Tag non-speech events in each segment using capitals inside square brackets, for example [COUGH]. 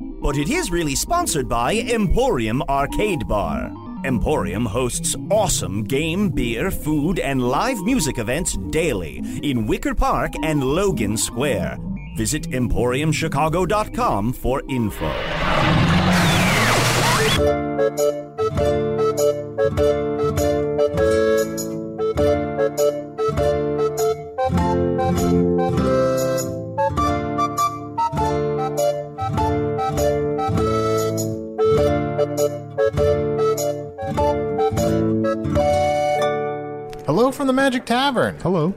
but it is really sponsored by Emporium Arcade Bar. Emporium hosts awesome game, beer, food, and live music events daily in Wicker Park and Logan Square. Visit EmporiumChicago.com for info. Hello from the Magic Tavern, Hello.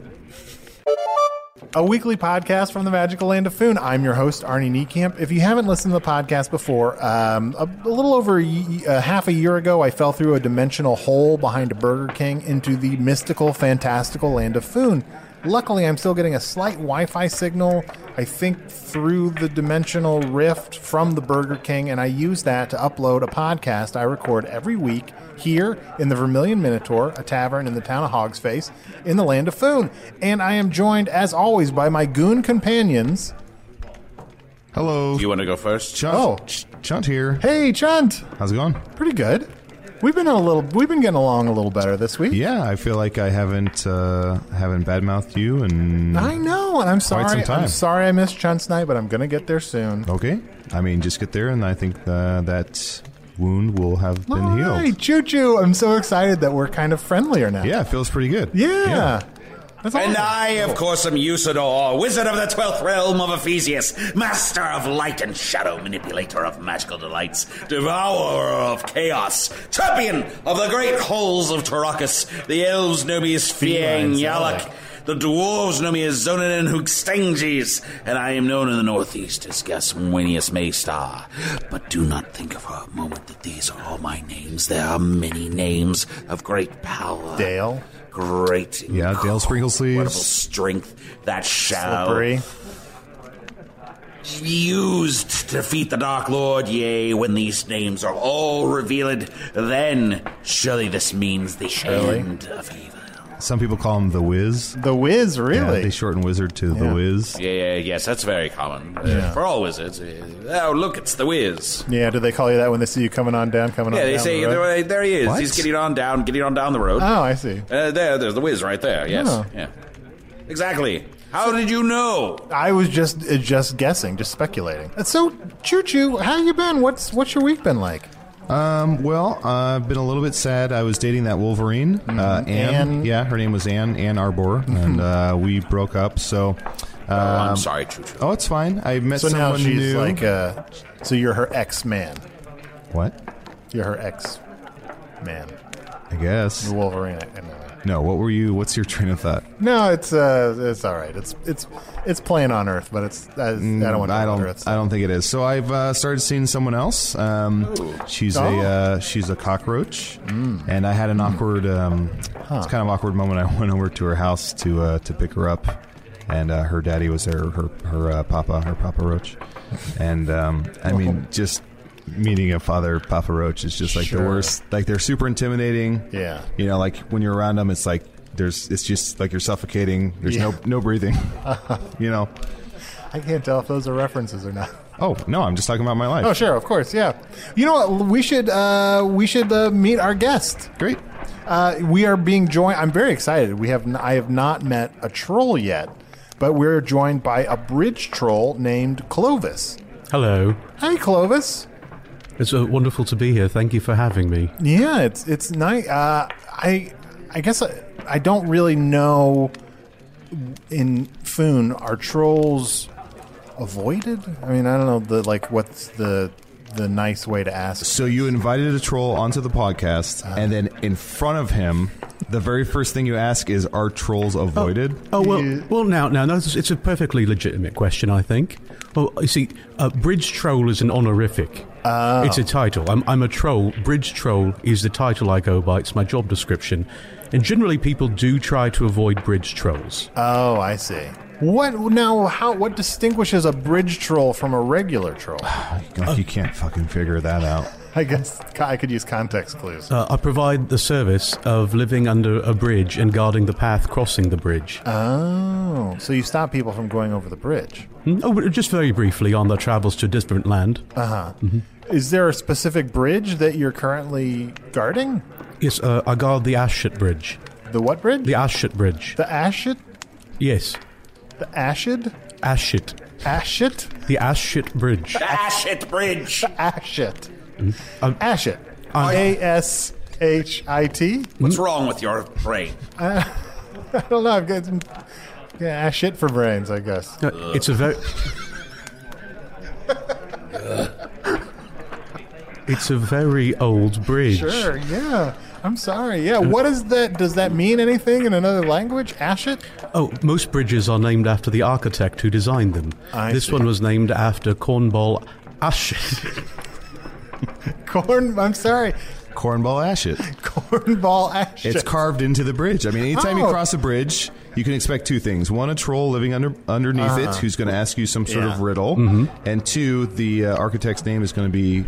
a weekly podcast from the magical land of Foon. I'm your host, Arnie Niekamp. If you haven't listened to the podcast before, um, a, a little over a, ye- uh, half a year ago, I fell through a dimensional hole behind a Burger King into the mystical, fantastical land of Foon. Luckily, I'm still getting a slight Wi Fi signal, I think, through the dimensional rift from the Burger King, and I use that to upload a podcast I record every week here in the Vermilion Minotaur, a tavern in the town of Hogsface, in the land of Foon. And I am joined, as always, by my goon companions. Hello. You want to go first? Chunt, Oh. Ch- Chunt here. Hey, Chunt! How's it going? Pretty good. We've been a little. We've been getting along a little better this week. Yeah, I feel like I haven't uh, haven't badmouthed you and I know, and I'm sorry. some time. I'm sorry I missed Chunt's night, but I'm gonna get there soon. okay. I mean, just get there, and I think uh, that wound will have been All healed. right, choo choo! I'm so excited that we're kind of friendlier now. Yeah, it feels pretty good. yeah. That's And. I, of course, am Usidore, wizard of the twelfth realm of Ephesius, master of light and shadow, manipulator of magical delights, devourer of chaos, champion of the great halls of Tarakas. The elves know me as Fiang Yalak. The dwarves know me as Zonin and Hookstangis, and I am known in the northeast as Gaswinius Maystar. But do not think for a moment that these are all my names. There are many names of great power. Dale, Great. Yeah, Dale Sprinkle Incredible Sleeves. strength that shall slippery. be used to defeat the Dark Lord. Yea, when these names are all revealed, then surely this means the Surely. end of evil. Some people call him the Wiz. The Wiz, Yeah, really? they shorten wizard to the Yeah. Wiz. Yeah, yeah, yes, that's very common uh, Yeah. for all wizards. Uh, Oh, look, it's the Wiz. yeah. Do they call you that when they see you coming on down? Coming on Yeah, they down say the road? there, there he is. What? He's getting on down, getting on down the road. Oh, I see. Uh, there, there's the Wiz right there. Yes, Oh. yeah, exactly. How did you know? I was just uh, just guessing, just speculating. So, choo choo, how you been? What's what's your week been like? Um, well, uh, I've been a little bit sad. I was dating that Wolverine, uh, Anne. Mm-hmm. Anne. Yeah, her name was Anne, Anne Arbor, and uh, we broke up. So, Oh, I'm sorry, Choo Choo. oh, it's fine. I met So now she's new. like, uh, so you're her ex man. what? You're her ex man. I guess. The Wolverine. I know. No, what were you? What's your train of thought? No, it's uh, it's all right. It's it's it's playing on Earth, but it's I, I don't want to. Mm, I don't. whether it's- I don't think it is. So I've uh, started seeing someone else. Um, she's Oh. a uh, she's a cockroach, and I had an awkward. Um, It's kind of awkward moment. [LAUGHS] I went over to her house to uh, to pick her up, and uh, her daddy was there. Her her uh, papa, her papa roach, and um, I mean just. Meeting a Father Papa Roach is just like Sure. the worst. Like they're super intimidating. Yeah. You know, like when you're around them, it's like there's it's just like you're suffocating. There's Yeah. no no breathing. [LAUGHS] you know. I can't tell if those are references or not. Oh no, I'm just talking about my life. Oh, sure, of course, yeah. You know what? We should uh, we should uh, meet our guest. Great. Uh, we are being joined. I'm very excited. We have. N- I have not met a troll yet, but we're joined by a bridge troll named Clovis. Hello. Hi, Clovis. It's uh, wonderful to be here. Thank you for having me. Yeah, it's it's nice. Uh, I I guess I, I don't really know. In Foon, are trolls avoided? I mean, I don't know the like what's the the nice way to ask. So you invited a troll onto the podcast, and then in front of him, the very first thing you ask is, "Are trolls avoided?" Oh well, well now, now, no, it's it's a perfectly legitimate question. I think. Well, you see, uh, bridge troll is an honorific. Ah. It's a title. I'm, I'm a troll. Bridge troll is the title I go by. It's my job description, and generally people do try to avoid bridge trolls. Oh, I see. What now? How what distinguishes a bridge troll from a regular troll? [SIGHS] You can't fucking figure that out. I guess I could use context clues. Uh, I provide the service of living under a bridge and guarding the path crossing the bridge. Oh, so you stop people from going over the bridge. Hmm? Oh, just very briefly on their travels to different land. Uh-huh. Is there a specific bridge that you're currently guarding? Yes, uh, I guard the Ashit Bridge. The what bridge? The Ashit Bridge. the Ashit? Yes, The Ashid? Ashit. Ashit? The Ashit Bridge. Ashit Bridge. Ashit. Um, Ashit. I'm- A S H I T? What's wrong with your brain? [LAUGHS] I don't know. I've got some. Yeah, Ashit for brains, I guess. Uh, it's a very. [LAUGHS] it's a very old bridge. Sure, yeah. I'm sorry. Yeah, what is that? Does that mean anything in another language? Ashit? Oh, most bridges are named after the architect who designed them. I this see. one was named after Cornball Ashit. [LAUGHS] Corn. I'm sorry. Cornball Ashit. Cornball Ashit. It's carved into the bridge. I mean, anytime you Oh. cross a bridge, you can expect two things: one, a troll living under underneath it who's going to ask you some sort of Uh-huh. Yeah. riddle, and two, the uh, architect's name is going to be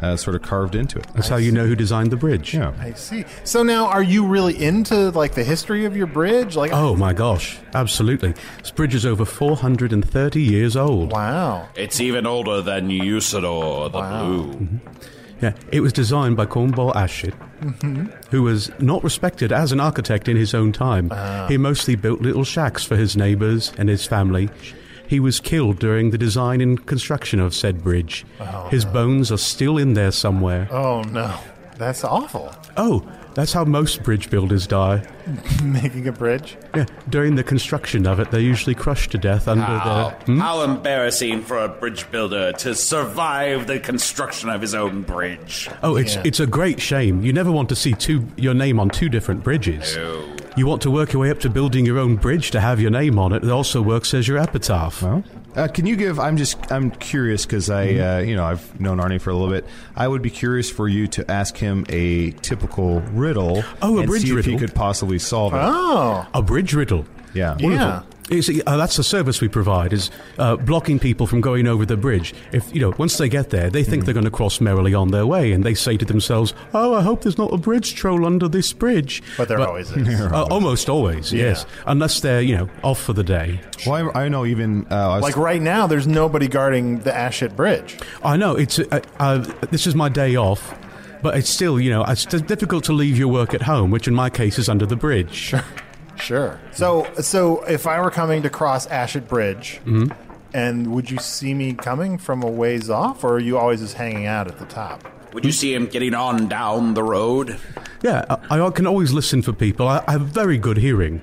uh, sort of carved into it. That's how you know who designed the bridge. Yeah. I see. So now, are you really into like the history of your bridge? Like, Oh my gosh, absolutely. This bridge is over 430 years old. wow. It's even older than Usidore the Wow. Blue. Yeah, it was designed by Cornball Ashit, mm-hmm. who was not respected as an architect in his own time. Ah. He mostly built little shacks for his neighbors and his family. He was killed during the design and construction of said bridge. Oh, his bones are still in there somewhere. Oh no, that's awful. Oh, that's how most bridge builders die. [LAUGHS] Making a bridge. Yeah, during the construction of it, they're usually crushed to death under How, their. Hmm? how embarrassing for a bridge builder to survive the construction of his own bridge. Oh, it's Yeah. it's a great shame. You never want to see two your name on two different bridges. You want to work your way up to building your own bridge to have your name on it. It also works as your epitaph. Well, uh, can you give? I'm just I'm curious because I Mm-hmm. uh, you know I've known Arnie for a little bit. I would be curious for you to ask him a typical riddle. Oh, a and bridge see if he could possibly solve it. Oh, A bridge riddle. Yeah. yeah. You see, uh, that's the service we provide is uh, blocking people from going over the bridge. If you know, once they get there, they think they're going to cross merrily on their way, and they say to themselves, "Oh, I hope there's not a bridge troll under this bridge." But there [LAUGHS] always is. Uh, almost always, yes, unless they're you know off for the day. Well, I, I know even uh, I Like right now, there's nobody guarding the Ashit Bridge. I know it's uh, uh, this is my day off, but it's still you know it's difficult to leave your work at home, which in my case is under the bridge. Sure. Sure. So, so if I were coming to cross Ashit Bridge, mm-hmm. and would you see me coming from a ways off, or are you always just hanging out at the top? Would you see him getting on down the road? Yeah, I, I can always listen for people. I, I have very good hearing.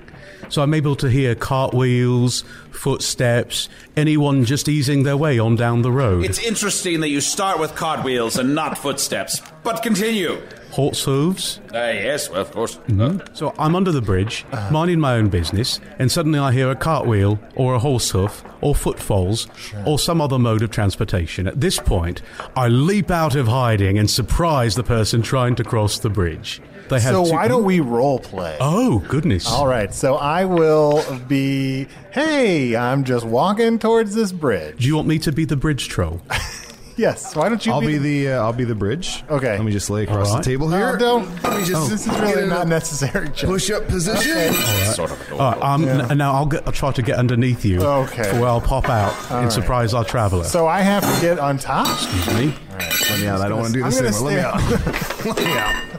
So I'm able to hear cartwheels, footsteps, anyone just easing their way on down the road. It's interesting that you start with cartwheels and not footsteps. But continue. Horse hooves. Uh, yes, well, of course. Mm-hmm. Uh, so I'm under the bridge, uh-huh. minding my own business, and suddenly I hear a cartwheel, or a horse hoof, or footfalls, or some other mode of transportation. At this point, I leap out of hiding and surprise the person trying to cross the bridge. They have So two- why don't we role play? Oh goodness! All right. So I will be. Hey, I'm just walking towards this bridge. Do you want me to be the bridge troll? [LAUGHS] Yes. Why don't you? I'll be be the uh, I'll be the bridge. Okay. Let me just lay across All right. the table here. Oh, don't. Let me just this is really in not necessary. Chip. push up position. Sort of. All right, um, n- now I'll, get, I'll try to get underneath you. Okay. For where I'll pop out and right. surprise our traveler. So I have to get on top. Excuse me? Let me out. I don't want to do I'm this gonna anymore. Let me out. [LAUGHS] Let me out.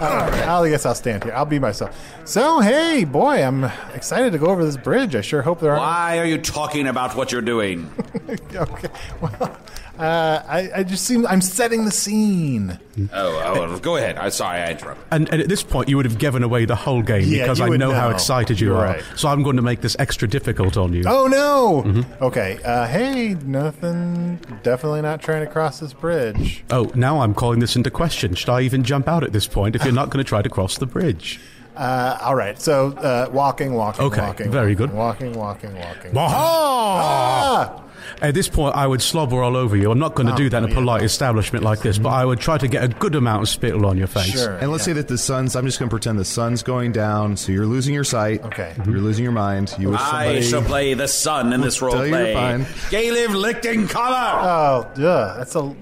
All right, I guess I'll stand here. I'll be myself. So hey, boy, I'm excited to go over this bridge. I sure hope there aren't. Why are you talking about what you're doing? [LAUGHS] Okay. Well, uh, I, I just seem I'm setting the scene. Oh, oh go ahead. I'm sorry I interrupted. And, and at this point, you would have given away the whole game Yeah, because I would know, how excited you are. So I'm going to make this extra difficult on you. Oh no. Mm-hmm. Okay. Uh, hey, nothing. Definitely not trying to cross this bridge. Oh, now I'm calling this into question. Should I even jump out at this point if you're not going to try to cross the bridge? Uh, all right. So uh, walking, walking, Okay, walking. very good. Walking, walking, walking. Ah! Ah! At this point, I would slobber all over you. I'm not going to Oh, do that in a yeah. polite establishment like this, but I would try to get a good amount of spittle on your face. Sure. And let's say that the sun's. I'm just going to pretend the sun's going down, so you're losing your sight. Okay. You're losing your mind. You wish I shall play the sun in this role tell you play. you're fine. Galiv Lichten color. Oh, duh. That's a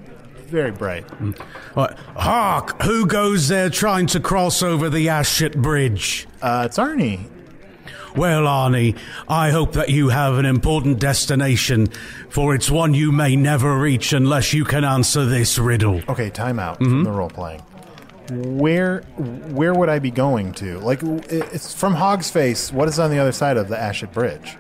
very bright. Right. Hark! Who goes there trying to cross over the Ashit Bridge? Uh, it's Arnie. Well, Arnie, I hope that you have an important destination, for it's one you may never reach unless you can answer this riddle. Okay, time out Mm-hmm. from the role playing. Where where would I be going to? Like, it's from Hog's Face. What is on the other side of the Ashit Bridge?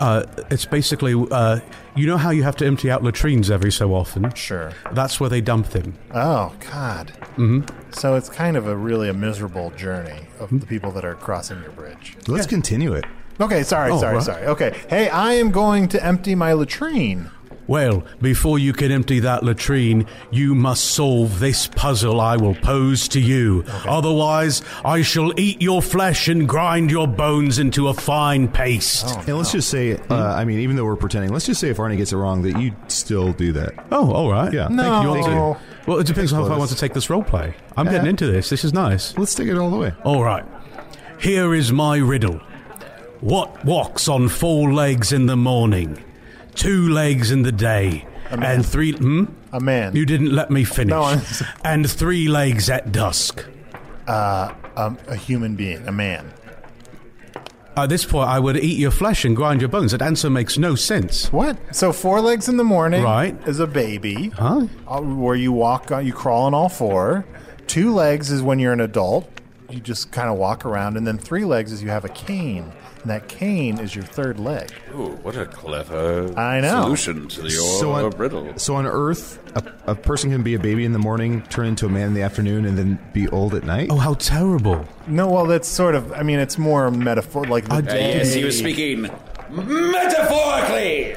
Uh, it's basically, uh, you know how you have to empty out latrines every so often? Sure. That's where they dump them. Oh God. Mm-hmm. So it's kind of a really a miserable journey of Mm-hmm. the people that are crossing your bridge. Let's continue it. Okay, sorry, Oh, sorry, right. sorry. Okay, hey, I am going to empty my latrine. Well, before you can empty that latrine, you must solve this puzzle I will pose to you. Otherwise, I shall eat your flesh and grind your bones into a fine paste. Oh. And let's just say, uh, I mean, even though we're pretending, let's just say if Arnie gets it wrong, that you still do that. Oh, all right. Yeah. Thank No. you. You want to- No. Well, it depends on if I want to take this role play. I'm getting into this. This is nice. Let's take it all the way. All right. Here is my riddle. What walks on four legs in the morning, two legs in the day, and three. Hmm? A man. You didn't let me finish. No, I'm- [LAUGHS] and three legs at dusk. um, a human being, a man. At this point, I would eat your flesh and grind your bones. That answer makes no sense. What? So four legs in the morning, Right. is a baby, Huh? uh, where you walk, on, you crawl on all four. Two legs is when you're an adult, you just kind of walk around, and then three legs is you have a cane, and that cane is your third leg. Ooh, what a clever I know. solution to your So on, riddle. so on Earth, a, a person can be a baby in the morning, turn into a man in the afternoon, and then be old at night. Oh, how terrible. No, well, that's sort of. I mean, it's more metaphor, like the I- Uh, day. yes, he was speaking metaphorically.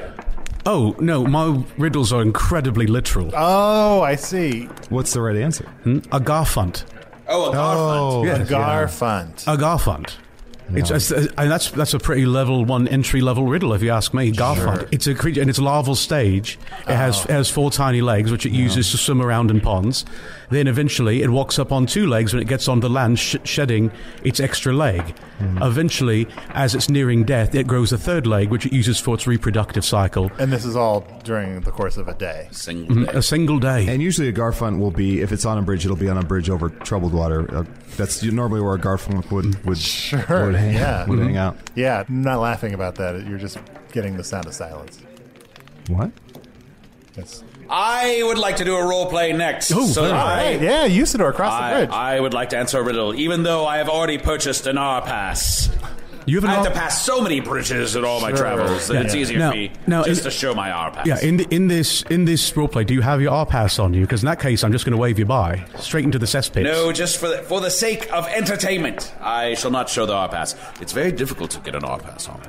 Oh, no, my riddles are incredibly literal. Oh, I see. What's the right answer? Hmm? A garfunt. Oh, a garfund. Yeah. Garfunt. A Garfunt. It's, it's, and that's that's a pretty level one entry level riddle if you ask me. Garfunt. It's a creature in its larval stage. It has it has four tiny legs which it uses to swim around in ponds. Then eventually it walks up on two legs when it gets on the land, sh- shedding its extra leg. Eventually, as it's nearing death, it grows a third leg which it uses for its reproductive cycle. And this is all during the course of a day. Single day. A single day. And usually a Garfunt will be, if it's on a bridge, it'll be on a bridge over troubled water. Uh, that's normally where a Garfunt would would, Sure, would, hang, yeah. would hang out. Yeah, I'm not laughing about that. You're just getting the sound of silence. What? Yes. I would like to do a role play next. Oh, so very I, Right, yeah, Usidore across the bridge. I would like to answer a riddle, even though I have already purchased an R pass. You have an I have to pass so many bridges in all my travels that it's easier Now- for me now, just in- to show my R pass. Yeah, in the, in this in this roleplay, do you have your R pass on you? Because in that case, I'm just going to wave you by straight into the cesspit. No, just for the, for the sake of entertainment, I shall not show the R pass. It's very difficult to get an R pass on.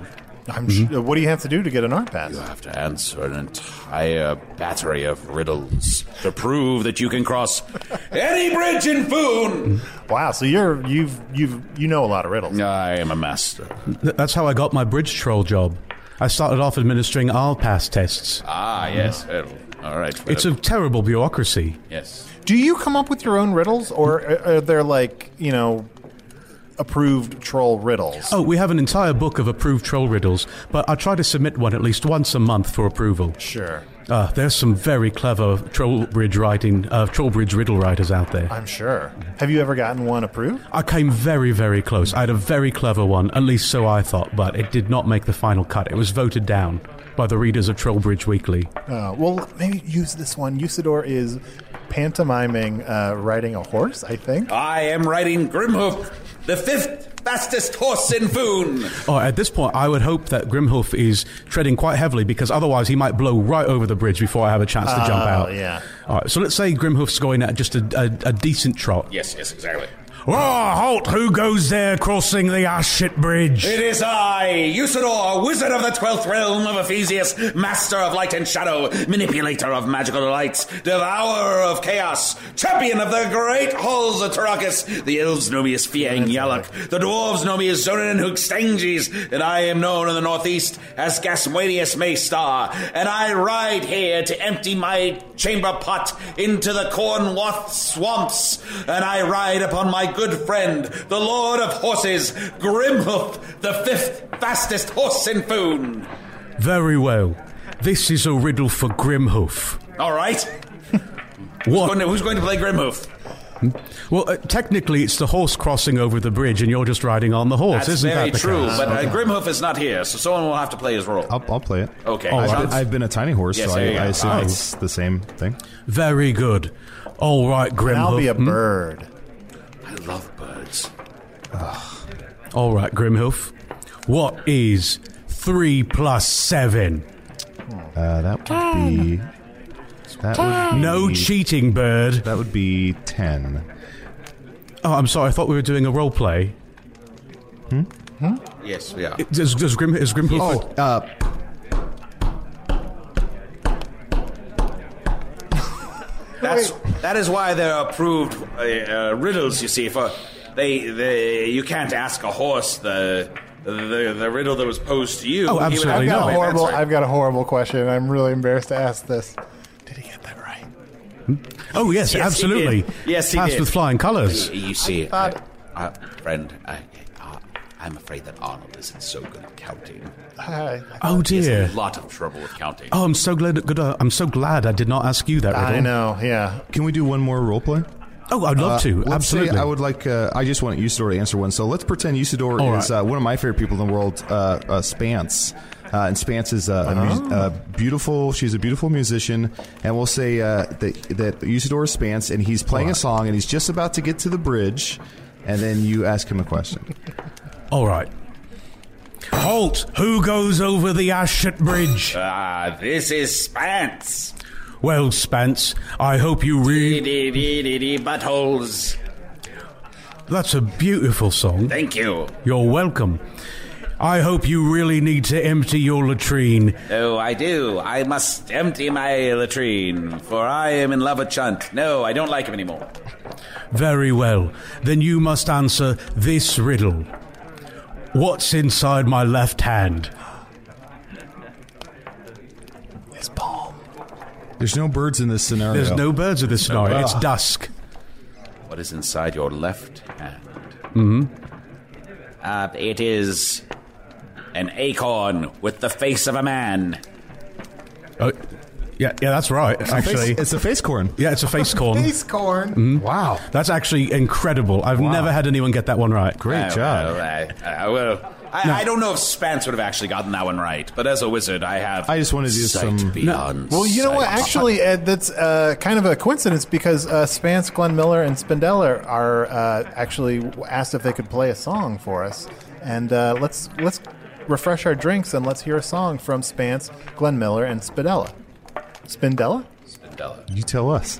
I'm Mm-hmm. sh- what do you have to do to get an art pass? You have to answer an entire battery of riddles to prove that you can cross any bridge in Foon. Wow, so you're you've you've you know a lot of riddles. I am a master. That's how I got my bridge troll job. I started off administering R pass tests. Ah, yes. Well, all right. It's a terrible bureaucracy. yes. Do you come up with your own riddles, or are, are there like you know approved troll riddles? Oh, we have an entire book of approved troll riddles, but I try to submit one at least once a month for approval. sure. Uh, there's some very clever Trollbridge writing, uh, Trollbridge riddle writers out there. I'm sure. Have you ever gotten one approved? I came very, very close. I had a very clever one, at least so I thought, but it did not make the final cut. It was voted down by the readers of Trollbridge Weekly. Uh, well, maybe use this one. Usidore is pantomiming uh, riding a horse, I think. I am riding Grimhoof, the fifth fastest horse in Foon. Oh, at this point, I would hope that Grimhoof is treading quite heavily because otherwise he might blow right over the bridge before I have a chance to jump Oh, out. yeah. All right, so let's say Grimhoof's going at just a, a, a decent trot. Yes, yes, exactly. Oh, halt! Who goes there crossing the Ashit Bridge? It is I, Usidore, wizard of the twelfth realm of Ephesius, master of light and shadow, manipulator of magical delights, devourer of chaos, champion of the great halls of Tarakas. The elves know me as Fiang Yalak, the dwarves know me as Zonin Hookstanges, and I am known in the northeast as Gaswanius Maystar, and I ride here to empty my chamber pot into the Cornwath swamps, and I ride upon my good friend, the Lord of Horses, Grimhoof, the fifth fastest horse in Foon. Very well. This is a riddle for Grimhoof. All right. [LAUGHS] What? Going to- who's going to play Grimhoof? Well, uh, technically, it's the horse crossing over the bridge, and you're just riding on the horse, That's isn't very that the true, case? but uh, Grimhoof is not here, so someone will have to play his role. I'll, I'll play it. Okay. Oh, I've, right. been, I've been a tiny horse, Yes, so I, there I assume Oh. it's the same thing. Very good. All right, And Grimhoof. I'll be a Hmm? bird. I love birds. All right, Grimhoof. What is three plus seven? Uh, that would be. That would be, No cheating, bird. That would be ten. Oh, I'm sorry. I thought we were doing a role play. Yes, yeah. Does, does Grim is Grimhoof? Oh, uh, [LAUGHS] That's that is why they're approved uh, uh, riddles. You see, for they, they you can't ask a horse the the, the riddle that was posed to you. Oh, He would have absolutely I've to not. got a horrible. I've got a horrible question. I'm really embarrassed to ask this. Did he get that right? Oh yes, Yes, absolutely. did. Yes, he Passed did. with flying colours. You see, thought- uh, uh, friend, I, uh, I'm afraid that Arnold isn't so good at counting. I, Oh He has dear. a lot of trouble with counting. Oh, I'm so glad. Good. Uh, I'm so glad I did not ask you that riddle. I know. Yeah. can we do one more role play? Oh, I'd love Uh, to. Absolutely. Say I would like. Uh, I just want Usidore to answer one. So let's pretend Usidore All is right. uh, one of my favorite people in the world. Uh, uh, Spants. Uh, and Spants is uh, a mus- uh, beautiful. She's a beautiful musician, and we'll say uh, that that Usidore is Spants, and he's playing a song, and he's just about to get to the bridge, and then you ask him a question. All right. Halt! Who goes over the Ashit Bridge? Ah, this is Spants. Well, Spants, I hope you read. Buttholes. That's a beautiful song. Thank you. You're welcome. I hope you really need to empty your latrine. Oh, I do. I must empty my latrine, for I am in love with Chunt. No, I don't like him anymore. Very well. Then you must answer this riddle. What's inside my left hand? His palm. There's no birds in this scenario. There's no birds in this scenario. It's Ah. dusk. What is inside your left hand? Mm-hmm. Uh, it is an acorn with the face of a man. Oh, yeah, yeah, that's right. Actually, Face- it's a face corn. yeah, it's a face [LAUGHS] corn. Face corn. Mm-hmm. Wow. That's actually incredible. I've never had anyone get that one right. Great Uh, job. Well, I, I, well, I, I don't know if Spants would have actually gotten that one right, but as a wizard, I have. I just wanted to do sight some- beyond. Well, you know what? Actually, Ed, that's uh, kind of a coincidence because uh, Spants, Glenn Miller, and Spindella are uh, actually asked if they could play a song for us, and uh, let's let's refresh our drinks and let's hear a song from Spants, Glenn Miller, and Spindella. Spindella? Spindella. You tell us.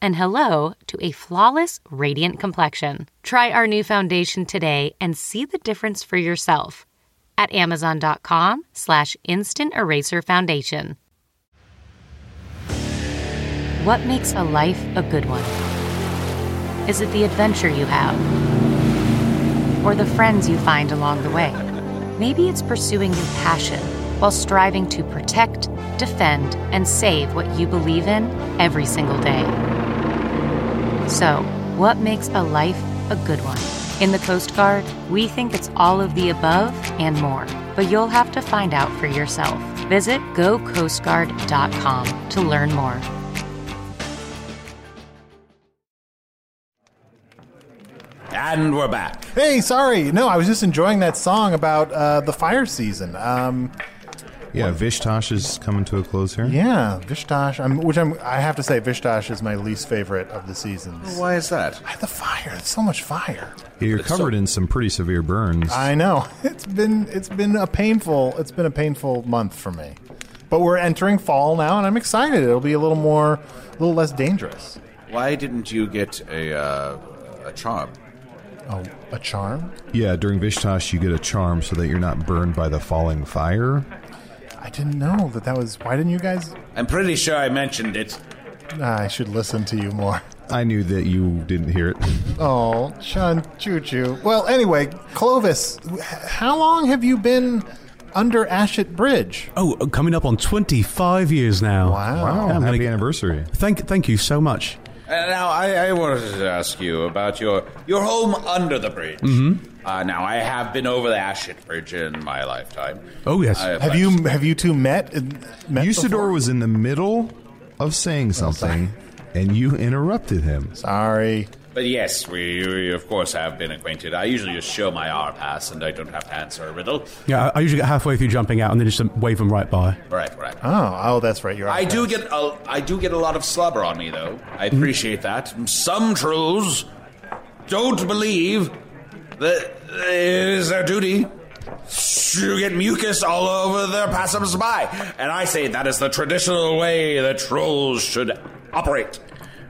and hello to a flawless, radiant complexion. Try our new foundation today and see the difference for yourself at amazon.com slash instant eraser foundation. What makes a life a good one? Is it the adventure you have? Or the friends you find along the way? Maybe it's pursuing your passion while striving to protect, defend, and save what you believe in every single day. So, what makes a life a good one? In the Coast Guard, we think it's all of the above and more, but you'll have to find out for yourself. Visit gocoastguard.com to learn more. And we're back. Hey, sorry. No, I was just enjoying that song about uh, the fire season. Um, Yeah, Vishtosh is coming to a close here. yeah, Vishtash. I'm, which I'm. I have to say, Vishtash is my least favorite of the seasons. Why is that? The fire. It's so much fire. Yeah, you're covered in some pretty severe burns. I know. [LAUGHS] It's been it's been a painful it's been a painful month for me. But we're entering fall now and I'm excited. It'll be a little more a little less dangerous. Why didn't you get a uh, a charm? Oh, a charm? yeah, during Vishtosh, you get a charm so that you're not burned by the falling fire. I didn't know that that was why didn't you guys I'm pretty sure I mentioned it. Ah, I should listen to you more. I knew that you didn't hear it. Oh, Sean Choo Choo. Well, anyway, Clovis, how long have you been under Ashit Bridge? Oh, coming up on 25 years now. Wow. Wow, I'm happy gonna- anniversary. Thank, thank you so much. Uh, now, I, I wanted to ask you about your your home under the bridge. Mm-hmm. Uh, now, I have been over the Ashit Bridge in my lifetime. Oh, yes. I Have you have you two met? met Usidore before? was in the middle of saying something, and you interrupted him. Sorry. But yes, we, we of course have been acquainted. I usually just show my R pass, and I don't have to answer a riddle. Yeah, I, I usually get halfway through jumping out and then just um, wave them right by. Right, right. Oh, oh, that's right. You're. I do get a, I do get a lot of slobber on me, though. I appreciate that. Some trolls don't believe that it is their duty to get mucus all over their passers-by, and I say that is the traditional way that trolls should operate.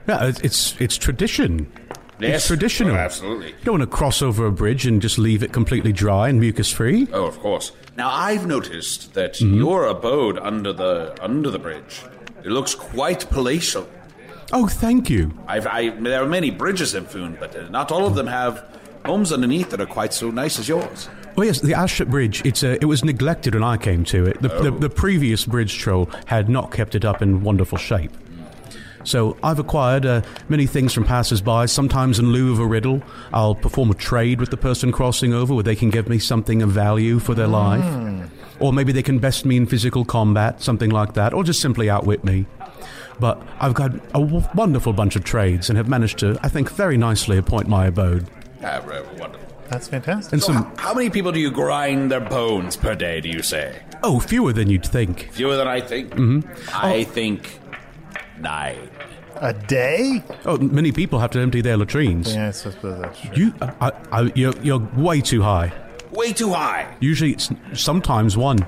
Yeah, it's it's, it's tradition. Yes, It's traditional. oh, absolutely. You don't want to cross over a bridge and just leave it completely dry and mucus free. Oh, of course. Now I've noticed that your abode under the under the bridge it looks quite palatial. Oh, thank you. I've, I, there are many bridges in Foon, but uh, not all of them have homes underneath that are quite so nice as yours. Oh yes, the Ashit Bridge. It's uh, it was neglected when I came to it. The, the, the previous bridge troll had not kept it up in wonderful shape. So I've acquired uh, many things from passers-by. Sometimes in lieu of a riddle, I'll perform a trade with the person crossing over, where they can give me something of value for their life, or maybe they can best me in physical combat, something like that, or just simply outwit me. But I've got a w- wonderful bunch of trades and have managed to, I think, very nicely appoint my abode. Ah, wonderful. That's fantastic. And So some, h- how many people do you grind their bones per day? Do you say oh, fewer than you'd think. fewer than I think? Mm-hmm. I think nine. A day? Oh, many people have to empty their latrines. Yeah, I suppose that's true. You, I, I, you're, you're way too high. Way too high. Usually, it's sometimes one.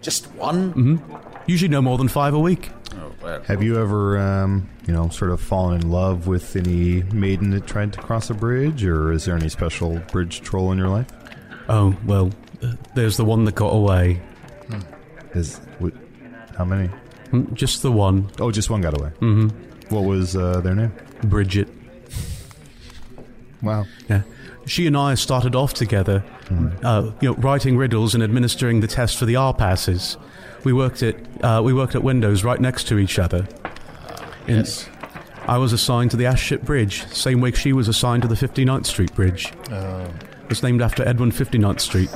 Just one. Usually, no more than five a week. Oh, well. Have you ever, um, you know, sort of fallen in love with any maiden that tried to cross a bridge, or is there any special bridge troll in your life? Oh well, uh, there's the one that got away. Is what, how many? Mm, Just the one, Oh, just one got away. Mm-hmm. What was uh, their name? Bridget. Wow. Yeah. She and I started off together, uh, you know, writing riddles and administering the test for the R passes. We worked at uh, we worked at windows right next to each other. And Yes. I was assigned to the Ash Ashship Bridge, same week she was assigned to the 59th Street Bridge. It's named after Edwin 59th Street.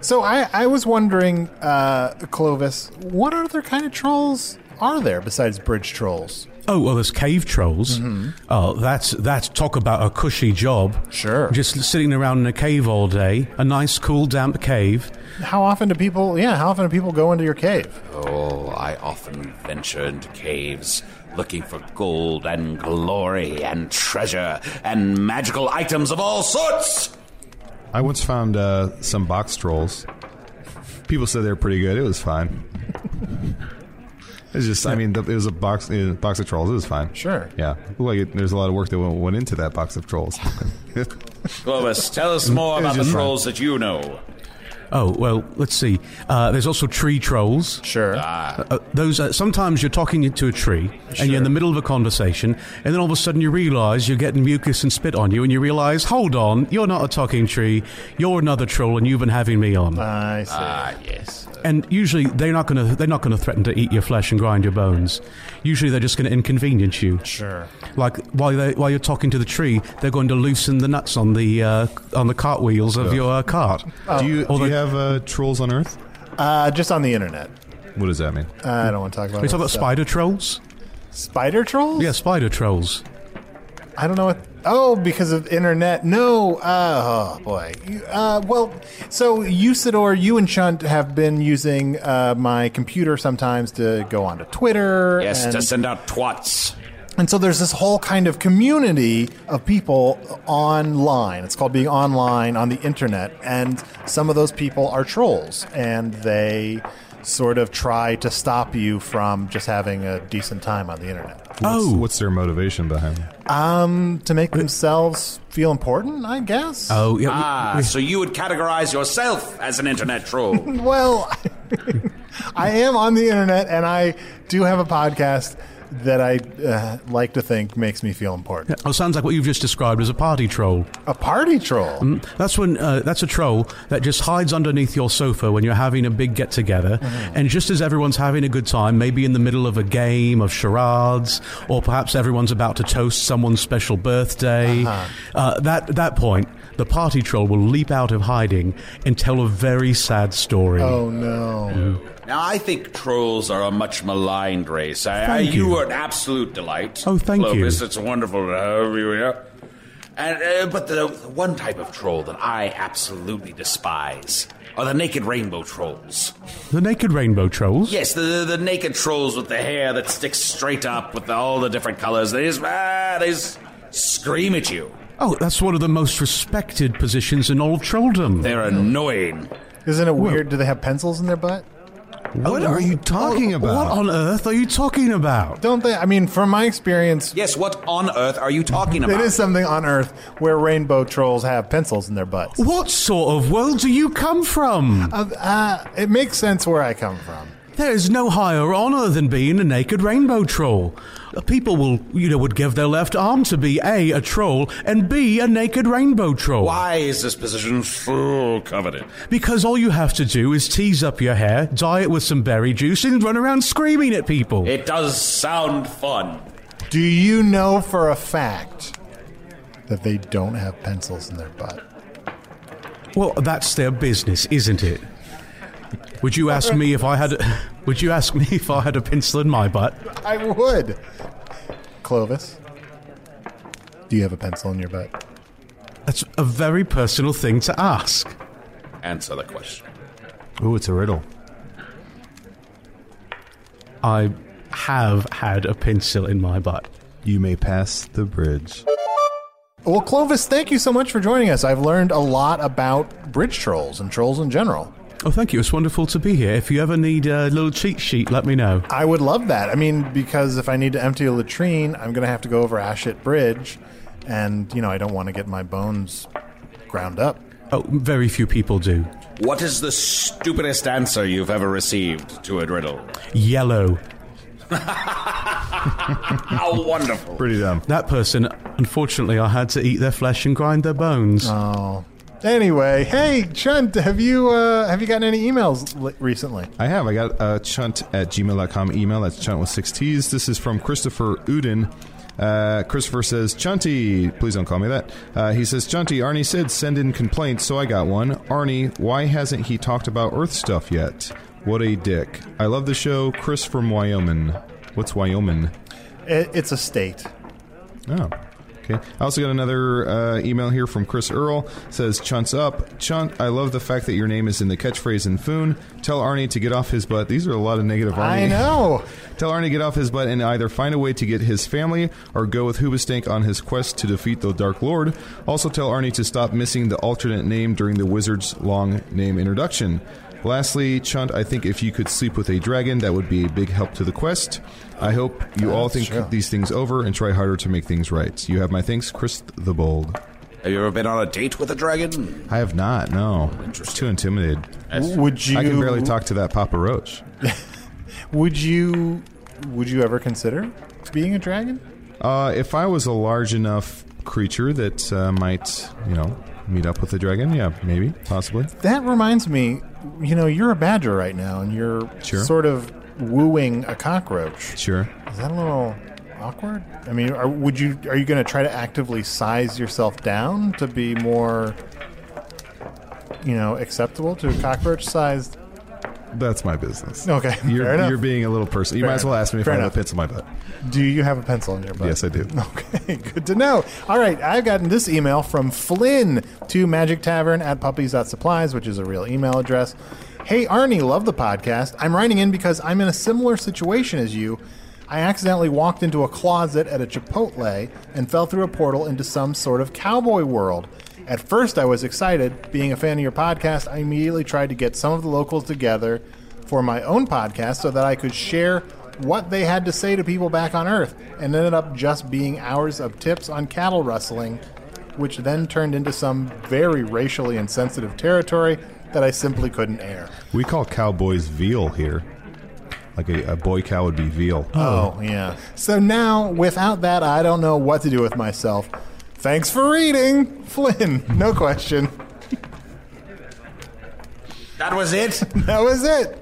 So I, I was wondering, uh, Clovis, what other kind of trolls are there besides bridge trolls? Oh well, there's cave trolls. Oh, that's that's talk about a cushy job. Sure. Just sitting around in a cave all day, a nice, cool, damp cave. How often do people? Yeah, how often do people go into your cave? Oh, I often venture into caves looking for gold and glory and treasure and magical items of all sorts. I once found uh, some box trolls. People said they were pretty good. It was fine. It's just, I mean, it was a box, uh, box of trolls. It was fine. Sure. Yeah. Like it, there's a lot of work that went, went into that box of trolls. [LAUGHS] Clovis, tell us more about the just trolls that you know. Oh well, let's see. Uh, there's also tree trolls. Sure. Uh, those uh, sometimes you're talking to a tree and you're in the middle of a conversation, and then all of a sudden you realise you're getting mucus and spit on you, and you realise, hold on, you're not a talking tree, you're another troll, and you've been having me on. I see. Ah, yes. and usually they're not going to they're not going to threaten to eat your flesh and grind your bones. Usually they're just going to inconvenience you. sure. Like while they, while you're talking to the tree, they're going to loosen the nuts on the uh, on the cartwheels of your uh, cart. do you, Or do you the- have uh, trolls on Earth? Uh, just on the internet. What does that mean? I don't want to talk about. Are you talking that about stuff. spider trolls? spider trolls? Yeah, spider trolls. I don't know what. Oh, because of internet. No. Uh, oh boy. You- Uh, well, so Usidore, you and Chunt have been using uh, my computer sometimes to go onto Twitter. Yes, and, to send out twats. And so there's this whole kind of community of people online. It's called being online on the internet, and some of those people are trolls, and they sort of try to stop you from just having a decent time on the internet. Oh, What's their motivation behind it? Um, to make themselves feel important, I guess. oh, yeah. Ah, so you would categorize yourself as an internet troll. [LAUGHS] Well, [LAUGHS] I am on the internet, and I do have a podcast that I uh, like to think makes me feel important. Oh, sounds like what you've just described as a party troll. A party troll. That's when uh, that's a troll that just hides underneath your sofa when you're having a big get together, and just as everyone's having a good time, maybe in the middle of a game of charades, or perhaps everyone's about to toast someone's special birthday. uh that that point, the party troll will leap out of hiding and tell a very sad story. Oh no! Now, I think trolls are a much maligned race. I, I, you you. are an absolute delight. Oh, thank you. Clovis. It's wonderful to have you here. And, uh, but the, the one type of troll that I absolutely despise are the naked rainbow trolls. The naked rainbow trolls. Yes, the, the naked trolls with the hair that sticks straight up with the, all the different colors. They just, ah, they just scream at you. Oh, that's one of the most respected positions in all of trolldom. They're annoying. Isn't it weird? Do they have pencils in their butt? What are you talking about? What on earth are you talking about? Don't they? I mean, from my experience, Yes, what on earth are you talking about? it is something on Earth where rainbow trolls have pencils in their butts. What sort of world do you come from? Uh, uh, it makes sense where I come from. There is no higher honor than being a naked rainbow troll. People will, you know, would give their left arm to be A, a troll, and B, a naked rainbow troll. Why is this position so coveted? Because all you have to do is tease up your hair, dye it with some berry juice, and run around screaming at people. It does sound fun. Do you know for a fact that they don't have pencils in their butt? well, that's their business, isn't it? Would you ask me if I had? [LAUGHS] Would you ask me if I had a pencil in my butt? I would. Clovis, do you have a pencil in your butt? That's a very personal thing to ask. Answer the question. Ooh, it's a riddle. I have had a pencil in my butt. You may pass the bridge. Well, Clovis, thank you so much for joining us. I've learned a lot about bridge trolls and trolls in general. Oh, thank you. It's wonderful to be here. If you ever need a little cheat sheet, let me know. I would love that. I mean, because if I need to empty a latrine, I'm going to have to go over Ashit Bridge, and you know I don't want to get my bones ground up. Oh, very few people do. What is the stupidest answer you've ever received to a riddle? Yellow. [LAUGHS] How wonderful. Pretty dumb. That person, unfortunately, I had to eat their flesh and grind their bones. Oh. Anyway, hey Chunt, have you uh, have you gotten any emails li- recently? I have. I got a chunt at gmail.com email. That's chunt with six T's. This is from Christopher Uden. Uh, Christopher says, Chunty, please don't call me that. Uh, he says, Chunty, Arnie said send in complaints, so I got one. Arnie, why hasn't he talked about Earth stuff yet? What a dick. I love the show. Chris from Wyoming. What's Wyoming? It, it's a state. Oh. Okay. I also got another uh, email here from Chris Earl. Says, Chunts up. Chunt, I love the fact that your name is in the catchphrase in Foon. Tell Arnie to get off his butt. These are a lot of negative Arnie. I know. [LAUGHS] Tell Arnie to get off his butt and either find a way to get his family or go with Hoobastank on his quest to defeat the Dark Lord. Also tell Arnie to stop missing the alternate name during the wizard's long name introduction. Lastly, Chunt, I think if you could sleep with a dragon, that would be a big help to the quest. I hope you all think true. these things over and try harder to make things right. You have my thanks, Chris the Bold. Have you ever been on a date with a dragon? I have not, no. Too intimidated. Would you? I can barely talk to that Papa Roach. [LAUGHS] Would you? Would you ever consider being a dragon? Uh, if I was a large enough creature that uh, might, you know, meet up with a dragon, yeah, maybe, possibly. That reminds me. You know, you're a badger right now, and you're Sure. sort of wooing a cockroach. Sure. Is that a little awkward? I mean, are, would you? Are you going to try to actively size yourself down to be more, you know, acceptable to a cockroach-sized? That's my business. Okay, [LAUGHS] You're, enough. you're being a little person. You Fair might as well enough. ask me if Fair I have enough. a pencil in my butt. Do you have a pencil in your butt? Yes, I do. [LAUGHS] Okay, good to know. All right, I've gotten this email from Flynn to Magic Tavern at puppies.supplies, which is a real email address. Hey, Arnie, love the podcast. I'm writing in because I'm in a similar situation as you. I accidentally walked into a closet at a Chipotle and fell through a portal into some sort of cowboy world. At first, I was excited. Being a fan of your podcast, I immediately tried to get some of the locals together for my own podcast so that I could share what they had to say to people back on Earth, and ended up just being hours of tips on cattle rustling, which then turned into some very racially insensitive territory that I simply couldn't air. We call cowboys veal here. Like a, a boy cow would be veal. Oh, yeah. So now, without that, I don't know what to do with myself. Thanks for reading, Flynn. No question. That was it? [LAUGHS] That was it.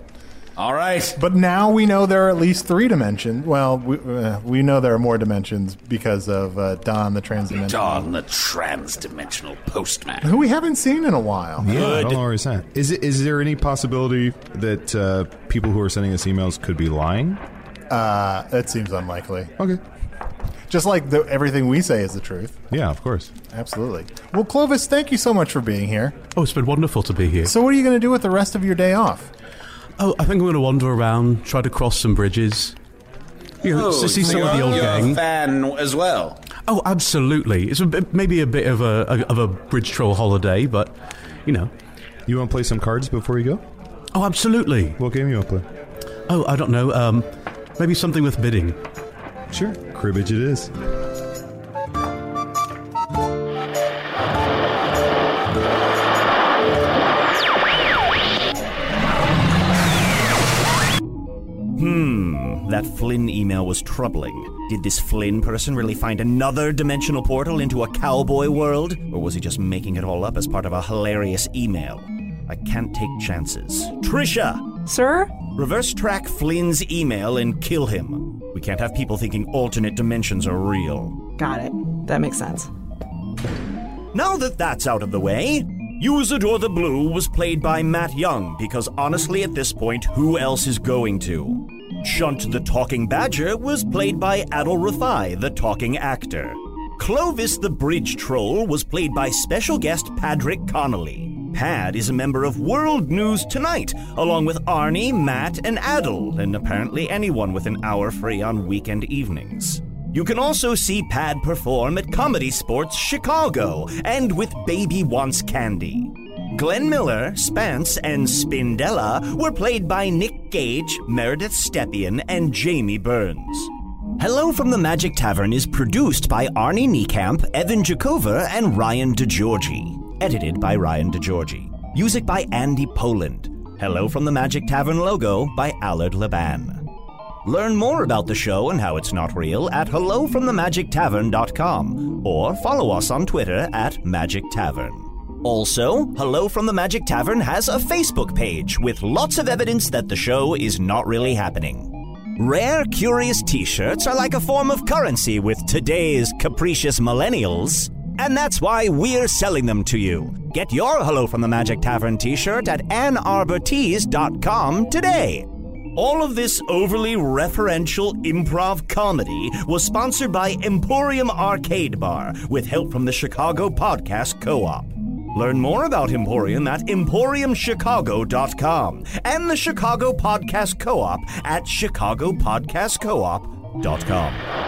All right. But now we know there are at least three dimensions. Well, we, uh, we know there are more dimensions because of uh, Don, the transdimensional, Don, the trans-dimensional postman. who we haven't seen in a while. Yeah, I Good. don't know where he's at. Is it? Is there any possibility that uh, people who are sending us emails could be lying? Uh, that seems unlikely. Okay. Just like the, everything we say is the truth. Yeah, of course. Absolutely. Well, Clovis, thank you so much for being here. Oh, it's been wonderful to be here. So, what are you going to do with the rest of your day off? Oh, I think I'm going to wander around, try to cross some bridges. You know, to see Oh, some of the old you're gang. a fan as well. Oh, absolutely. It's a bit, maybe a bit of a, a of a bridge troll holiday, but you know. You want to play some cards before you go? Oh, absolutely. What game you want to play? Oh, I don't know. Um, maybe something with bidding. Sure. Cribbage it is. Hmm, that Flynn email was troubling. Did this Flynn person really find another dimensional portal into a cowboy world? Or was he just making it all up as part of a hilarious email? I can't take chances. Tricia! Sir? Reverse track Flynn's email and kill him. We can't have people thinking alternate dimensions are real. Got it. That makes sense. Now that that's out of the way, Usidore the Blue was played by Matt Young because honestly, at this point, who else is going to? Chunt the Talking Badger was played by Adal Rifai, the talking actor. Clovis the Bridge Troll was played by special guest Padraic Connelly. Pad is a member of World News Tonight, along with Arnie, Matt, and Adal, and apparently anyone with an hour free on weekend evenings. You can also see Pad perform at Comedy Sports Chicago and with Baby Wants Candy. Glenn Miller, Spants, and Spindella were played by Nick Gage, Meridith Stepien, and Jamie Burns. Hello from the Magic Tavern is produced by Arnie Niekamp, Evan Jacover, and Ryan DiGiorgi. Edited by Ryan DiGiorgi. Music by Andy Poland. Hello from the Magic Tavern logo by Allard Laban. Learn more about the show and how it's not real at hellofromthemagictavern.com or follow us on Twitter at Magic Tavern. Also, Hello from the Magic Tavern has a Facebook page with lots of evidence that the show is not really happening. Rare, curious t shirts are like a form of currency with today's capricious millennials. And that's why we're selling them to you. Get your Hello from the Magic Tavern t shirt at AnnArborTees.com today. All of this overly referential improv comedy was sponsored by Emporium Arcade Bar with help from the Chicago Podcast Co op. Learn more about Emporium at EmporiumChicago.com and the Chicago Podcast Co op at ChicagoPodcastCoop.com.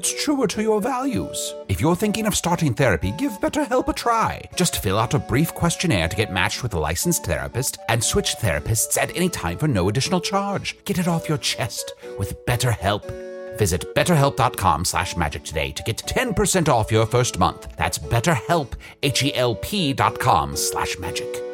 that's truer to your values. If you're thinking of starting therapy, give BetterHelp a try. Just fill out a brief questionnaire to get matched with a licensed therapist and switch therapists at any time for no additional charge. Get it off your chest with BetterHelp. Visit betterhelp.com slash magic today to get 10% off your first month. That's betterhelp, H-E-L-P dot com slash magic.